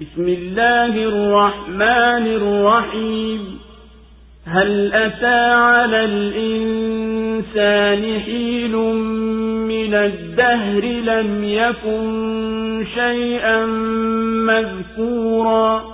بسم الله الرحمن الرحيم. هل أتى على الإنسان حين من الدهر لم يكن شيئا مذكورا؟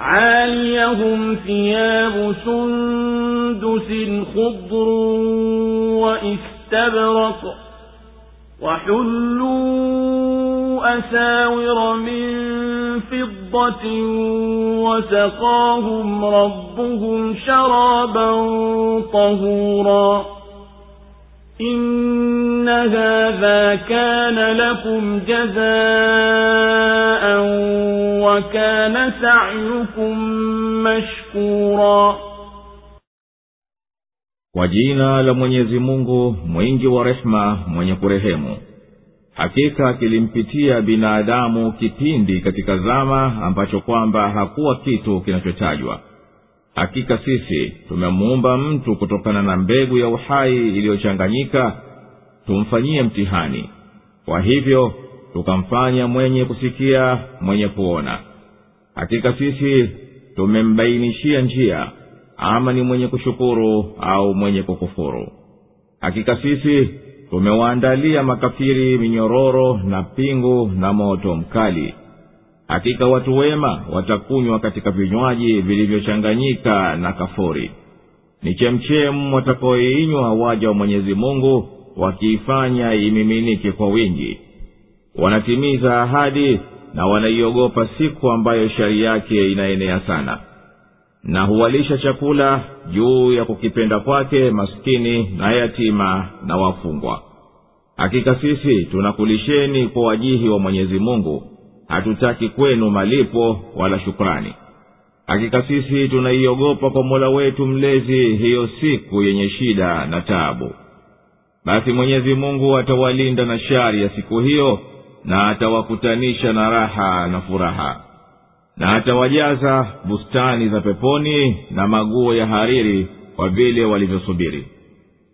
عاليهم ثياب سندس خضر واستبرق وحلوا أساور من فضة وسقاهم ربهم شرابا طهورا إن هذا كان لكم جزاء وكان سعيكم مشكورا kwa jina la mwenyezi mungu mwingi wa rehema mwenye kurehemu hakika kilimpitia binadamu kipindi katika zama ambacho kwamba hakuwa kitu kinachotajwa hakika sisi tumemuumba mtu kutokana na mbegu ya uhai iliyochanganyika tumfanyie mtihani kwa hivyo tukamfanya mwenye kusikia mwenye kuona. Hakika sisi tumembainishia njia ama ni mwenye kushukuru au mwenye kukufuru. Hakika sisi tumewaandalia makafiri minyororo na pingu na moto mkali. Hakika watu wema watakunywa katika vinywaji vilivyochanganyika na kafuri. Ni chemchemu watakaoiinywa waja wa mwenyezi mungu wakiifanya imiminike kwa wingi wanatimiza ahadi na wanaiogopa siku ambayo shari yake inaenea sana. Na huwalisha chakula juu ya kukipenda kwake maskini na yatima na wafungwa. Hakika sisi tunakulisheni kwa wajihi wa mwenyezi mungu hatutaki kwenu malipo wala shukrani. Hakika sisi tunaiogopa kwa mola wetu mlezi hiyo siku yenye shida na taabu. Basi mwenyezi mungu atawalinda na shari ya siku hiyo na atawakutanisha na raha na furaha na atawajaza bustani za peponi na maguo ya hariri kwa vile walivyosubiri.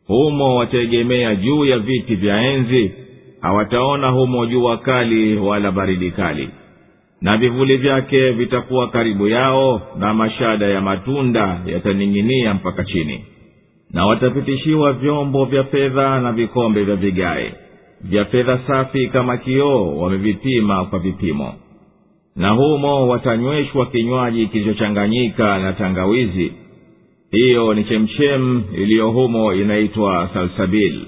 Humo wataegemea juu ya viti vya enzi hawataona humo jua kali wala baridi kali na vivuli vyake vitakuwa karibu yao na mashada ya matunda yataning'inia mpaka chini na watapitishiwa vyombo vya fedha na vikombe vya vigae vya fedha safi kama kioo wamevipima kwa vipimo. Na humo watanyweshwa kinywaji kilichochanganyika na tangawizi. Hiyo ni chemchem iliyo humo inaitwa salsabil.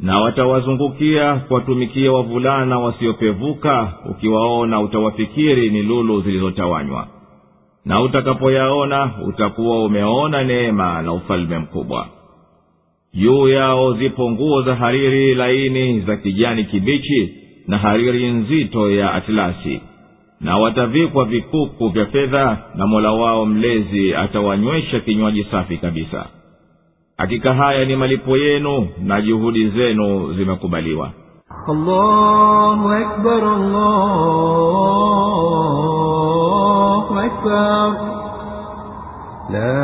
Na watawazungukia kuwatumikia wavulana wasiopevuka ukiwaona utawafikiri ni lulu zilizotawanywa. Na utakapoyaona utakuwa umeona neema na ufalme mkubwa juu yao zipo nguo za hariri laini za kijani kibichi na hariri nzito ya atilasi na watavikwa vikuku vya fedha na mola wao mlezi atawanywesha kinywaji safi kabisa. Hakika haya ni malipo yenu na juhudi zenu zimekubaliwa. Allahu akbar, allahu akbar. La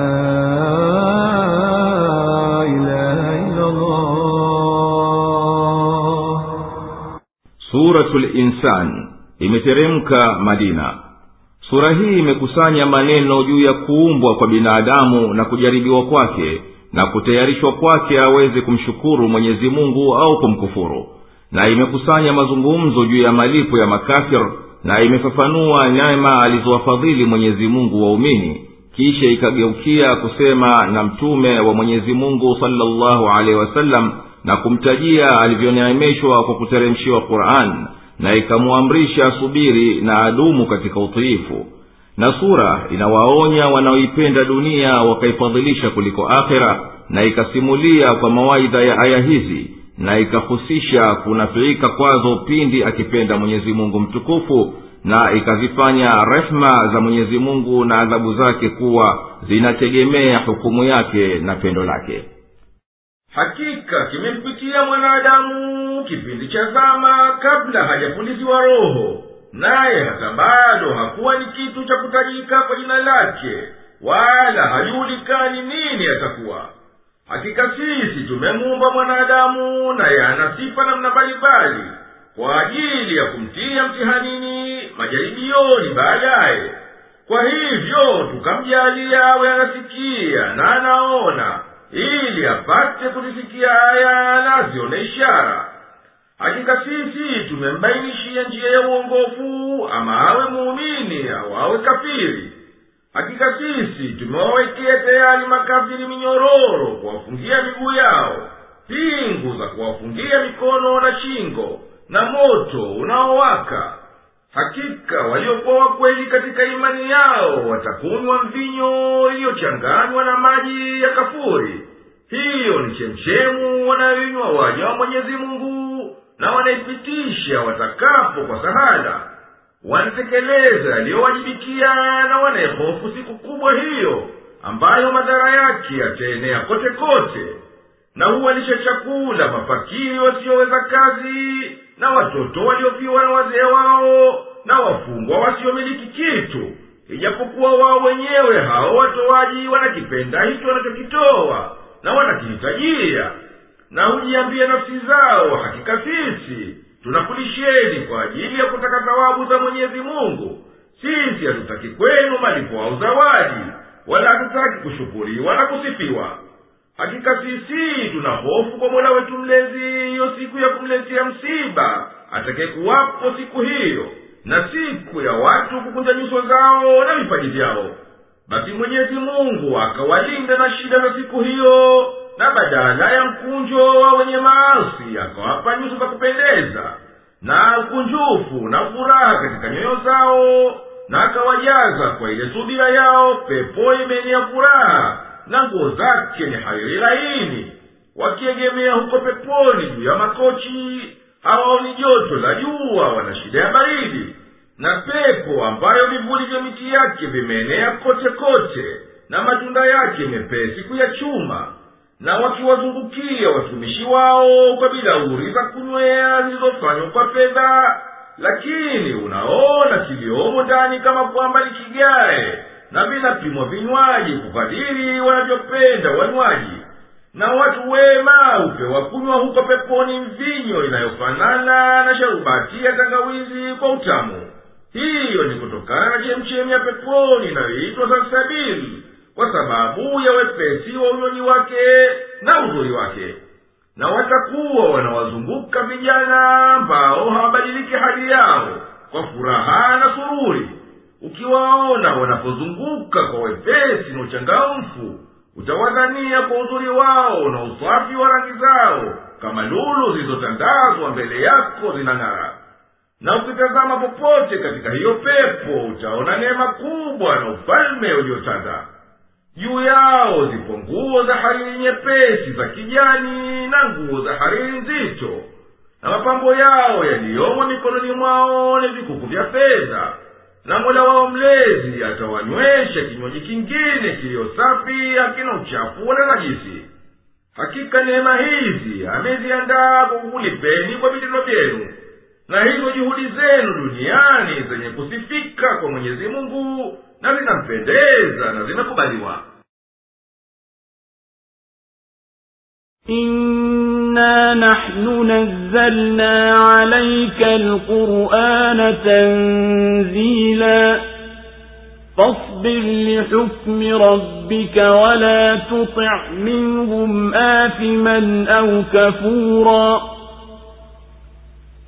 suratul linsan imeteremka madina. Sura hii imekusanya maneno juu ya kuumbwa kwa binadamu na kujaribiwa kwake na kutayarishwa kwake aweze kumshukuru mwenyezi mungu au kumkufuru. Na imekusanya mazungumzo juu ya malipo ya makafir na imefafanua neema alizowafadhili mwenyezi mungu waumini. Kisha ikageukia kusema na mtume wa mwenyezi mungu salllahu alehi wasallam na kumtajia alivyoneemeshwa kwa kuteremshiwa quran na ikamwamrisha asubiri na adumu katika utiifu. Na sura inawaonya wanaoipenda dunia wakaifadhilisha kuliko akhera na ikasimulia kwa mawaidha ya aya hizi na ikahusisha kunafiika kwazo pindi akipenda mwenyezi mungu mtukufu na ikazifanya rehma za mwenyezi mungu na adhabu zake kuwa zinategemea hukumu yake na pendo lake hakika kimempitia mwanadamu kipindi cha zama kabla hajapuliziwa roho naye hata bado hakuwa ni kitu cha kutajika kwa jina lake wala hajulikani nini atakuwa. Hakika sisi tumemuumba mwanadamu naye ana sifa namna mbalimbali kwa ajili ya kumtia mtihanini majaribioni baadaye. Kwa hivyo tukamjalia awe anasikia na anaona ili apate kuzisikia aya na azione ishara. Hakika sisi tumembainishia njia ya uongofu ama awe muumini au awe kafiri. Hakika sisi tumewawekea tayari makafiri minyororo kuwafungia miguu yao pingu za kuwafungia mikono na shingo na moto unaowaka. Hakika waliokuwa wakweli katika imani yao watakunywa mvinyo iliyochanganywa na maji ya kafuri hiyo ni chemchemu wanayoinywa waja wa mwenyezi mungu na wanaipitisha watakapo kwa sahala wanatekeleza yaliyowajibikia na wanaihofu siku kubwa hiyo ambayo madhara yake yataenea kote kote na huwalisha chakula mafakiri wasiyoweza kazi na watoto waliofiwa na wazee wao na wafungwa wasiomiliki kitu ijapokuwa wao wenyewe hao watoaji wanakipenda hicho wanachokitoa na wanakihitajia na hujiambia nafsi zao hakika sisi tunakulisheni kwa ajili ya kutaka thawabu za mwenyezi mungu. Sisi hatutaki kwenu malipo au zawadi wala hatutaki kushukuriwa na kusifiwa. Hakika sisi tuna hofu kwa mola wetu mlezi hiyo siku ya kumletea msiba atakayekuwapo siku hiyo na siku ya watu kukunja nyuso zao na vipaji vyao basi mwenyezi mungu akawalinda na shida za siku hiyo na badala ya mkunjo wa wenye maasi akawapa nyuso za kupendeza na ukunjufu na furaha katika nyoyo zao na akawajaza kwa ile subira yao pepo imenea furaha na nguo zake ni hariri laini wakiegemea huko peponi juu ya makochi. Hawaoni joto la jua wana shida ya baridi na pepo ambayo vivuli vya miti yake vimeenea kote kote na matunda yake mepesi kuyachuma na wakiwazungukia watumishi wao kwa bilauri za kunywea zilizofanywa kwa fedha. Lakini unaona kiliomo ndani kama kwamba ni kigae na vinapimwa vinywaji kukadiri wanavyopenda wanywaji. Na watu wema hupewa kunywa huko peponi mvinyo inayofanana na sharubati ya tangawizi kwa utamu hiyo ni kutokana na chemchemi ya peponi inayoitwa salsabili kwa sababu ya wepesi wa unywaji wake na uzuri wake. Na watakuwa wanawazunguka vijana ambao hawabadiliki hali yao kwa furaha na sururi. Ukiwaona wanapozunguka kwa wepesi na uchangamfu utawadhania kwa uzuri wao na usafi wa rangi zao kama lulu zilizotandazwa mbele yako zinang'ara na ukitazama popote katika hiyo pepo utaona neema kubwa na ufalme uliotanda juu yao zipo nguo za hariri nyepesi za kijani na nguo za hariri nzito. Na mapambo yao yaliyomo mikononi mwao ni vikuku vya fedha. Na mola wao mlezi atawanywesha kinywaji kingine kiliyo safi hakina uchafu wala najisi. Hakika neema hizi ameziandaa kwa kukulipeni kwa vitendo vyenu na hizo juhudi zenu duniani zenye kusifika kwa mwenyezi mungu na zinampendeza na zinakubaliwa إنا نحن نزلنا عليك القرآن تنزيلا فاصبر لحكم ربك ولا تطع منهم آثما أو كفورا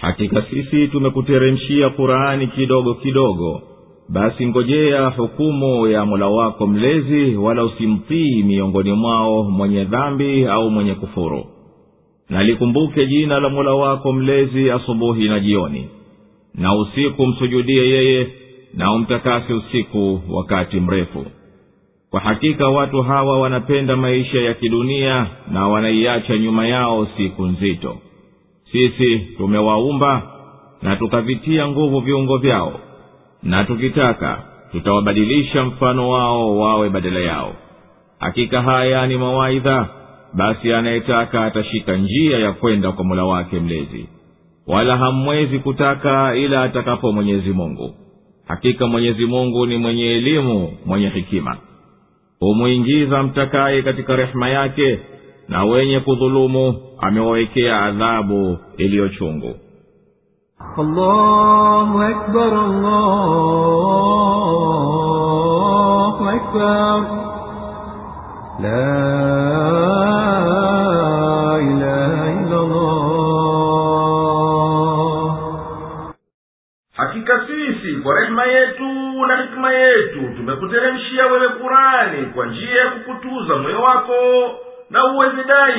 hakika sisi tumekuteremshia qurani kidogo kidogo. Basi ngojea hukumu ya mola wako mlezi wala usimtii miongoni mwao mwenye dhambi au mwenye kufuru. Na likumbuke jina la mola wako mlezi asubuhi na jioni. Na usiku msujudie yeye na umtakase usiku wakati mrefu. Kwa hakika watu hawa wanapenda maisha ya kidunia na wanaiacha nyuma yao siku nzito sisi tumewaumba na tukavitia nguvu viungo vyao na tukitaka tutawabadilisha mfano wao wawe badala yao. Hakika haya ni mawaidha basi anayetaka atashika njia ya kwenda kwa mula wake mlezi. Wala hamwezi kutaka ila atakapo mwenyezi mungu. Hakika mwenyezi mungu ni mwenye elimu mwenye hikima humwingiza mtakaye katika rehema yake na wenye kudhulumu amewawekea adhabu iliyo chungu allahu akbar. La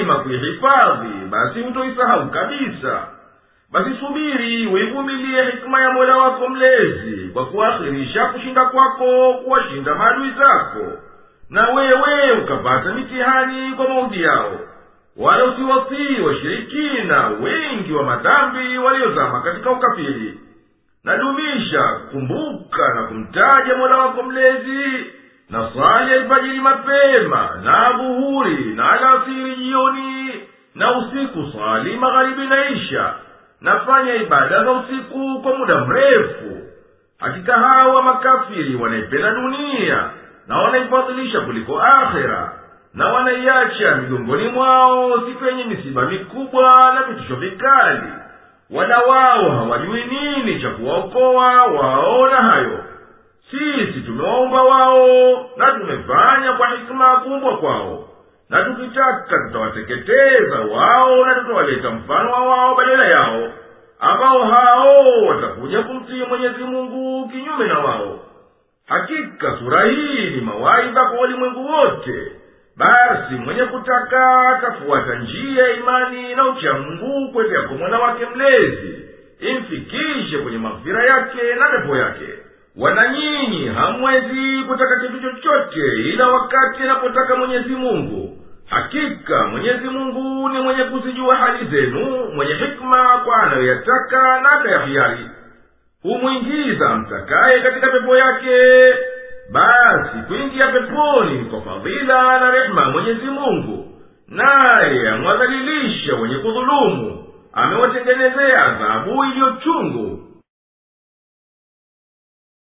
daima kuihifadhi basi hutoisahau kabisa. Basi subiri uivumilie hikima ya mola wako mlezi kwa kuakhirisha kushinda kwako kuwashinda maadui zako. Na wewe ukapata mitihani kwa maudhi yao. Wala usiwasii washirikina wengi wa madhambi waliozama katika ukafiri. Nadumisha kukumbuka na kumtaja mola wako mlezi na swali alfajiri mapema na dhuhuri na alasiri jioni na usiku swali magharibi na isha nafanya ibada za usiku kwa muda mrefu. Hakika hawa makafiri wanaipenda dunia na wanaifadhilisha kuliko akhera na wanaiacha migongoni mwao siku yenye misiba mikubwa na vitisho vikali. Wala wao hawajui nini cha kuwaokoa waona hayo sisi tumeomba wao na tumefanya kwa hikima kubwa kwao. Na tukitaka tutawateketeza wao na tutawaleta mfano wa wao badala yao ambao hao watakuja kumtii mwenyezi mungu kinyume na wao. Hakika sura hii ni mawaidha kwa walimwengu wote. Basi mwenye kutaka atafuata njia ya imani na uchamungu kwete yako mwana wake mlezi. Imfikishe kwenye mafira yake na pepo yake wana nyinyi hamwezi kutaka kitu chochote ila wakati anapotaka mwenyezi mungu. Hakika mwenyezi mungu ni mwenye kuzijua hali zenu mwenye hikma kwa anayoyataka na akayahiari humwingiza mtakaye katika pepo yake basi kuingia peponi ni kwa fadhila na rehema mwenyezi mungu. Naye amwadhalilisha wenye kudhulumu amewatengenezea adhabu iliyochungu